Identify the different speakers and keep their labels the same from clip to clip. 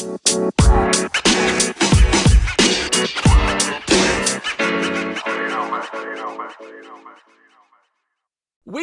Speaker 1: We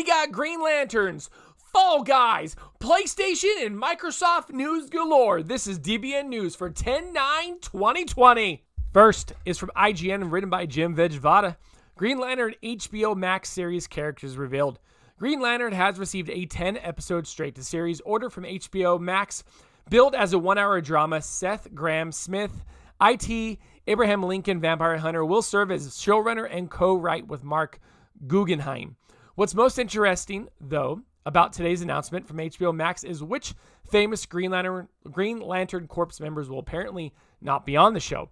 Speaker 1: got Green Lanterns, Fall Guys, PlayStation, and Microsoft news galore. This is DBN News for 10 9 2020. First is from IGN and written by Jim Vejvoda. Green Lantern HBO Max series characters revealed. Green Lantern has received a 10 episode straight to series order from HBO Max. Billed as a one hour drama, Seth Grahame-Smith, IT, Abraham Lincoln, Vampire Hunter, will serve as showrunner and co write with Marc Guggenheim. What's most interesting, though, about today's announcement from HBO Max is which famous Green Lantern, Green Lantern Corps members will apparently not be on the show.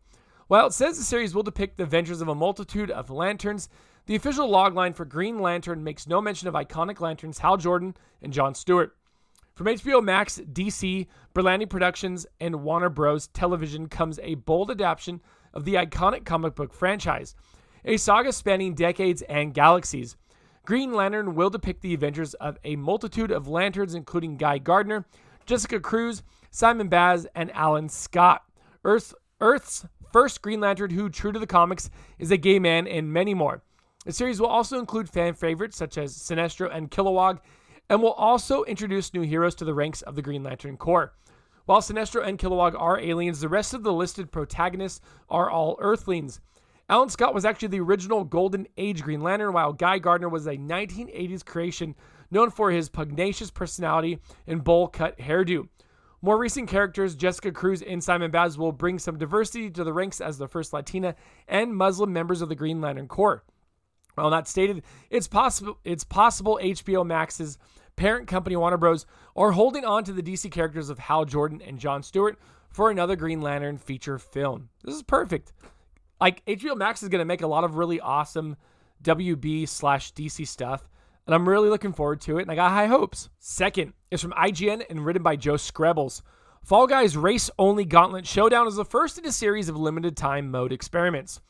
Speaker 1: While it says the series will depict the adventures of a multitude of lanterns, the official logline for Green Lantern makes no mention of iconic lanterns Hal Jordan and John Stewart. From HBO Max, DC, Berlanti Productions, and Warner Bros. Television comes a bold adaptation of the iconic comic book franchise, a saga spanning decades and galaxies. Green Lantern will depict the adventures of a multitude of lanterns, including Guy Gardner, Jessica Cruz, Simon Baz, and Alan Scott. Earth, Earth's first Green Lantern who, true to the comics, is a gay man, and many more. The series will also include fan favorites such as Sinestro and Kilowog, and will also introduce new heroes to the ranks of the Green Lantern Corps. While Sinestro and Kilowog are aliens, the rest of the listed protagonists are all Earthlings. Alan Scott was actually the original Golden Age Green Lantern, while Guy Gardner was a 1980s creation known for his pugnacious personality and bowl cut hairdo. More recent characters, Jessica Cruz and Simon Baz, will bring some diversity to the ranks as the first Latina and Muslim members of the Green Lantern Corps. While not stated, it's possible it's possible HBO Max's parent company Warner Bros. are holding on to the DC characters of Hal Jordan and John Stewart for another Green Lantern feature film. This is perfect. Like HBO Max is going to make a lot of really awesome WB slash DC stuff, and I'm really looking forward to it, and I got high hopes. Second is from IGN and written by Joe Skrebels. Fall Guys Race Only Gauntlet Showdown is the first in a series of limited time mode experiments.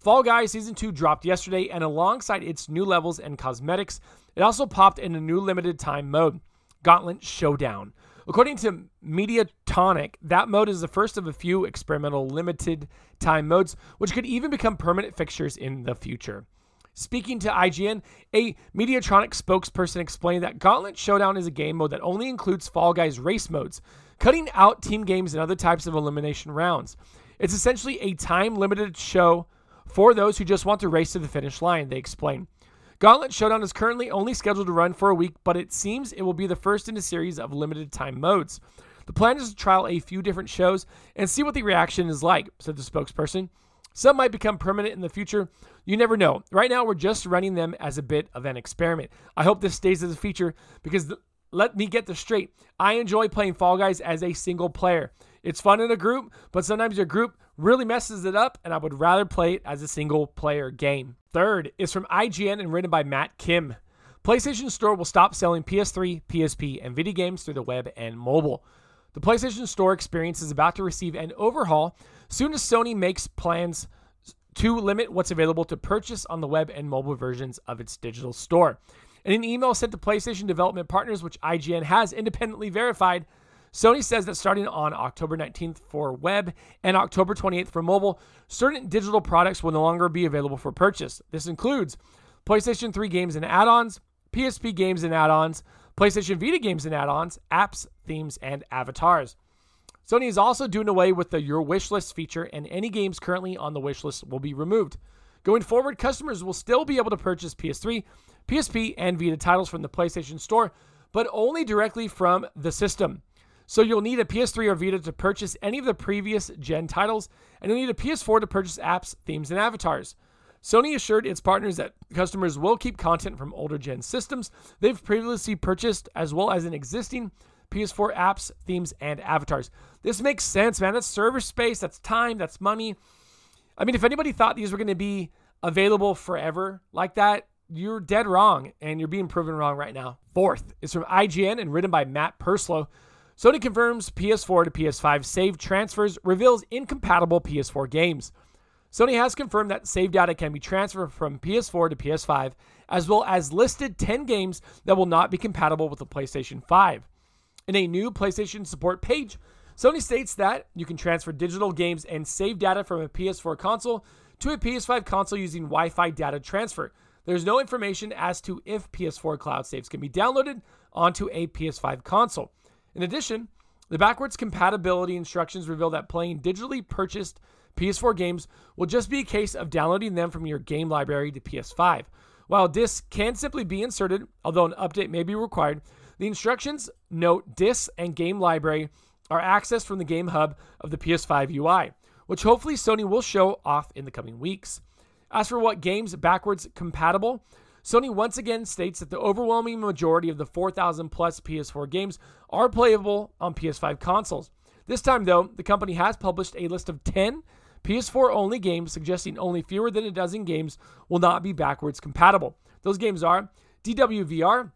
Speaker 1: Fall Guys Season 2 dropped yesterday, and alongside its new levels and cosmetics, it also popped in a new limited time mode, Gauntlet Showdown. According to Mediatonic, that mode is the first of a few experimental limited time modes, which could even become permanent fixtures in the future. Speaking to IGN, a Mediatonic spokesperson explained that Gauntlet Showdown is a game mode that only includes Fall Guys race modes, cutting out team games and other types of elimination rounds. It's essentially a time limited show for those who just want to race to the finish line, they explain. Gauntlet Showdown is currently only scheduled to run for a week, but it seems it will be the first in a series of limited time modes. The plan is to trial a few different shows and see what the reaction is like, said the spokesperson. Some might become permanent in the future. You never know. Right now, we're just running them as a bit of an experiment. I hope this stays as a feature because th- let me get this straight. I enjoy playing Fall Guys as a single player. It's fun in a group, but sometimes your group really messes it up, and I would rather play it as a single player game. Third is from IGN and written by Matt Kim. PlayStation Store will stop selling PS3, PSP, and Vita games through the web and mobile. The PlayStation Store experience is about to receive an overhaul soon as Sony makes plans to limit what's available to purchase on the web and mobile versions of its digital store. In an email sent to PlayStation development partners, which IGN has independently verified, Sony says that starting on October 19th for web and October 28th for mobile, certain digital products will no longer be available for purchase. This includes PlayStation 3 games and add ons, PSP games and add ons, PlayStation Vita games and add ons, apps, themes, and avatars. Sony is also doing away with the Your Wish List feature, and any games currently on the wish list will be removed. Going forward, customers will still be able to purchase PS3, PSP, and Vita titles from the PlayStation Store, but only directly from the system. So you'll need a PS3 or Vita to purchase any of the previous gen titles, and you'll need a PS4 to purchase apps, themes, and avatars. Sony assured its partners that customers will keep content from older gen systems they've previously purchased, as well as an existing PS4 apps, themes, and avatars. This makes sense, man. That's server space, that's time, that's money. I mean, if anybody thought these were going to be available forever like that, you're dead wrong, and you're being proven wrong right now. Fourth is from IGN and written by Matt Purslow. Sony confirms PS4 to PS5 save transfers, reveals incompatible PS4 games. Sony has confirmed that save data can be transferred from PS4 to PS5, as well as listed 10 games that will not be compatible with the PlayStation 5. In a new PlayStation support page, Sony states that you can transfer digital games and save data from a PS4 console to a PS5 console using Wi Fi data transfer. There's no information as to if PS4 cloud saves can be downloaded onto a PS5 console. In addition, the backwards compatibility instructions reveal that playing digitally purchased PS4 games will just be a case of downloading them from your game library to PS5. While discs can simply be inserted, although an update may be required, the instructions note discs and game library are accessed from the game hub of the PS5 UI, which hopefully Sony will show off in the coming weeks. As for what games backwards compatible, Sony once again states that the overwhelming majority of the 4,000 plus PS4 games are playable on PS5 consoles. This time, though, the company has published a list of 10 PS4 only games, suggesting only fewer than a dozen games will not be backwards compatible. Those games are DWVR,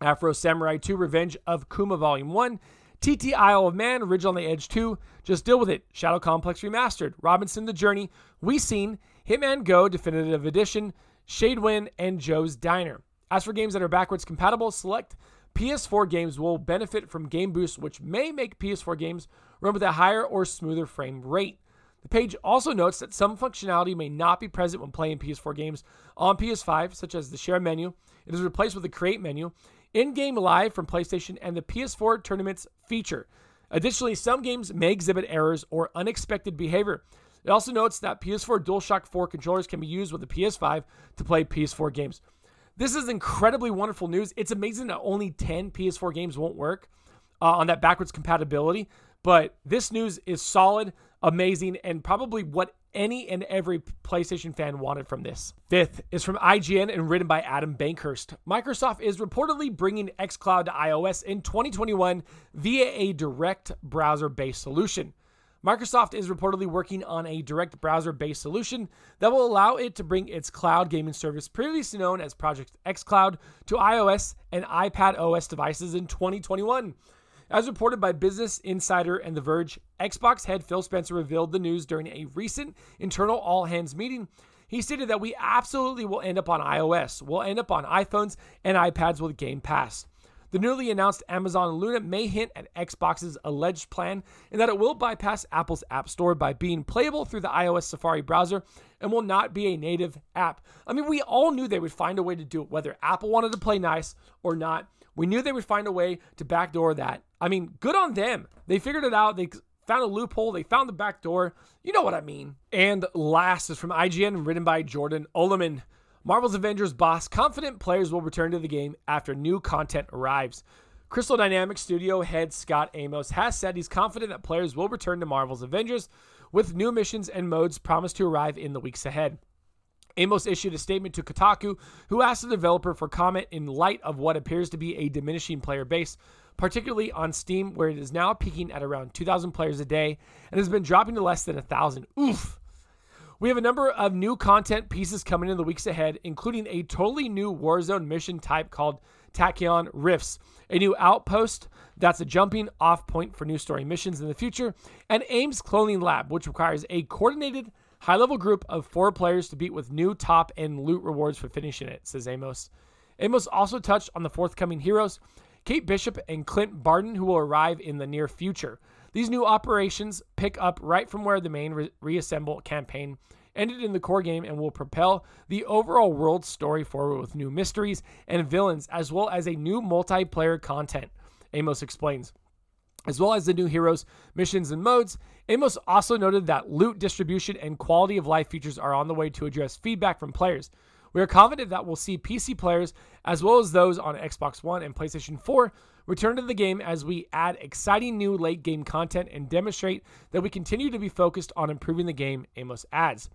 Speaker 1: Afro Samurai 2 Revenge of Kuma Volume 1, TT Isle of Man, Ride on the Edge 2, Just Deal With It, Shadow Complex Remastered, Robinson the Journey, We Sing, Hitman Go Definitive Edition, Shadwen, and Joe's Diner. As for games that are backwards compatible, select PS4 games will benefit from Game Boost, which may make PS4 games run with a higher or smoother frame rate. The page also notes that some functionality may not be present when playing PS4 games on PS5, such as the share menu. It is replaced with the create menu, in game live from PlayStation, and the PS4 tournaments feature. Additionally, some games may exhibit errors or unexpected behavior. It also notes that PS4 DualShock 4 controllers can be used with the PS5 to play PS4 games. This is incredibly wonderful news. It's amazing that only 10 PS4 games won't work uh, on that backwards compatibility, but this news is solid amazing, and probably what any and every PlayStation fan wanted from this. Fifth is from IGN and written by Adam Bankhurst. Microsoft is reportedly bringing xCloud to iOS in 2021 via a direct browser based solution. Microsoft is reportedly working on a direct browser based solution that will allow it to bring its cloud gaming service, previously known as Project xCloud, to iOS and iPad OS devices in 2021. As reported by Business Insider and The Verge, Xbox head Phil Spencer revealed the news during a recent internal all hands meeting. He stated that we absolutely will end up on iOS. We'll end up on iPhones and iPads with Game Pass. The newly announced Amazon Luna may hint at Xbox's alleged plan in that it will bypass Apple's App Store by being playable through the iOS Safari browser and will not be a native app. I mean, we all knew they would find a way to do it, whether Apple wanted to play nice or not. We knew they would find a way to backdoor that. I mean, good on them. They figured it out. They found a loophole. They found the back door. You know what I mean. And last is from IGN, written by Jordan Oloman. Marvel's Avengers boss confident players will return to the game after new content arrives. Crystal Dynamics studio head Scott Amos has said he's confident that players will return to Marvel's Avengers with new missions and modes promised to arrive in the weeks ahead. Amos issued a statement to Kotaku, who asked the developer for comment in light of what appears to be a diminishing player base, particularly on Steam, where it is now peaking at around 2,000 players a day and has been dropping to less than 1,000. Oof! We have a number of new content pieces coming in the weeks ahead, including a totally new Warzone mission type called Tachyon Rifts, a new outpost that's a jumping off point for new story missions in the future, and Ames Cloning Lab, which requires a coordinated High level group of four players to beat with new top and loot rewards for finishing it, says Amos. Amos also touched on the forthcoming heroes, Kate Bishop and Clint Barton, who will arrive in the near future. These new operations pick up right from where the main re- reassemble campaign ended in the core game and will propel the overall world story forward with new mysteries and villains, as well as a new multiplayer content, Amos explains as well as the new heroes, missions, and modes. Amos also noted that loot distribution and quality of life features are on the way to address feedback from players. We are confident that we'll see PC players, as well as those on Xbox One and PlayStation 4, return to the game as we add exciting new late game content and demonstrate that we continue to be focused on improving the game, Amos adds.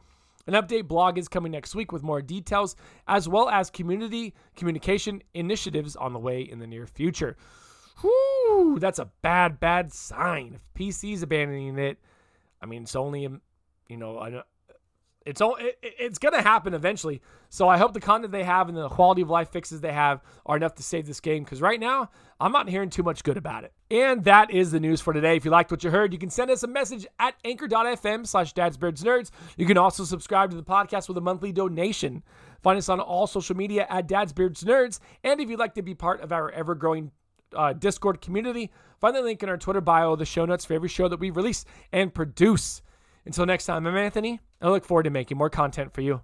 Speaker 1: An update blog is coming next week with more details, as well as community communication initiatives on the way in the near future. Whew, that's a bad, bad sign. If PC's abandoning it, I mean, it's only, you know, it's all it, it's gonna happen eventually. So I hope the content they have and the quality of life fixes they have are enough to save this game. Because right now, I'm not hearing too much good about it. And that is the news for today. If you liked what you heard, you can send us a message at anchor.fm slash dadsbeardsnerds. You can also subscribe to the podcast with a monthly donation. Find us on all social media at dadsbeardsnerds. And if you'd like to be part of our ever growing uh, Discord community. Find the link in our Twitter bio, the show notes for every show that we release and produce. Until next time, I'm Anthony. I look forward to making more content for you.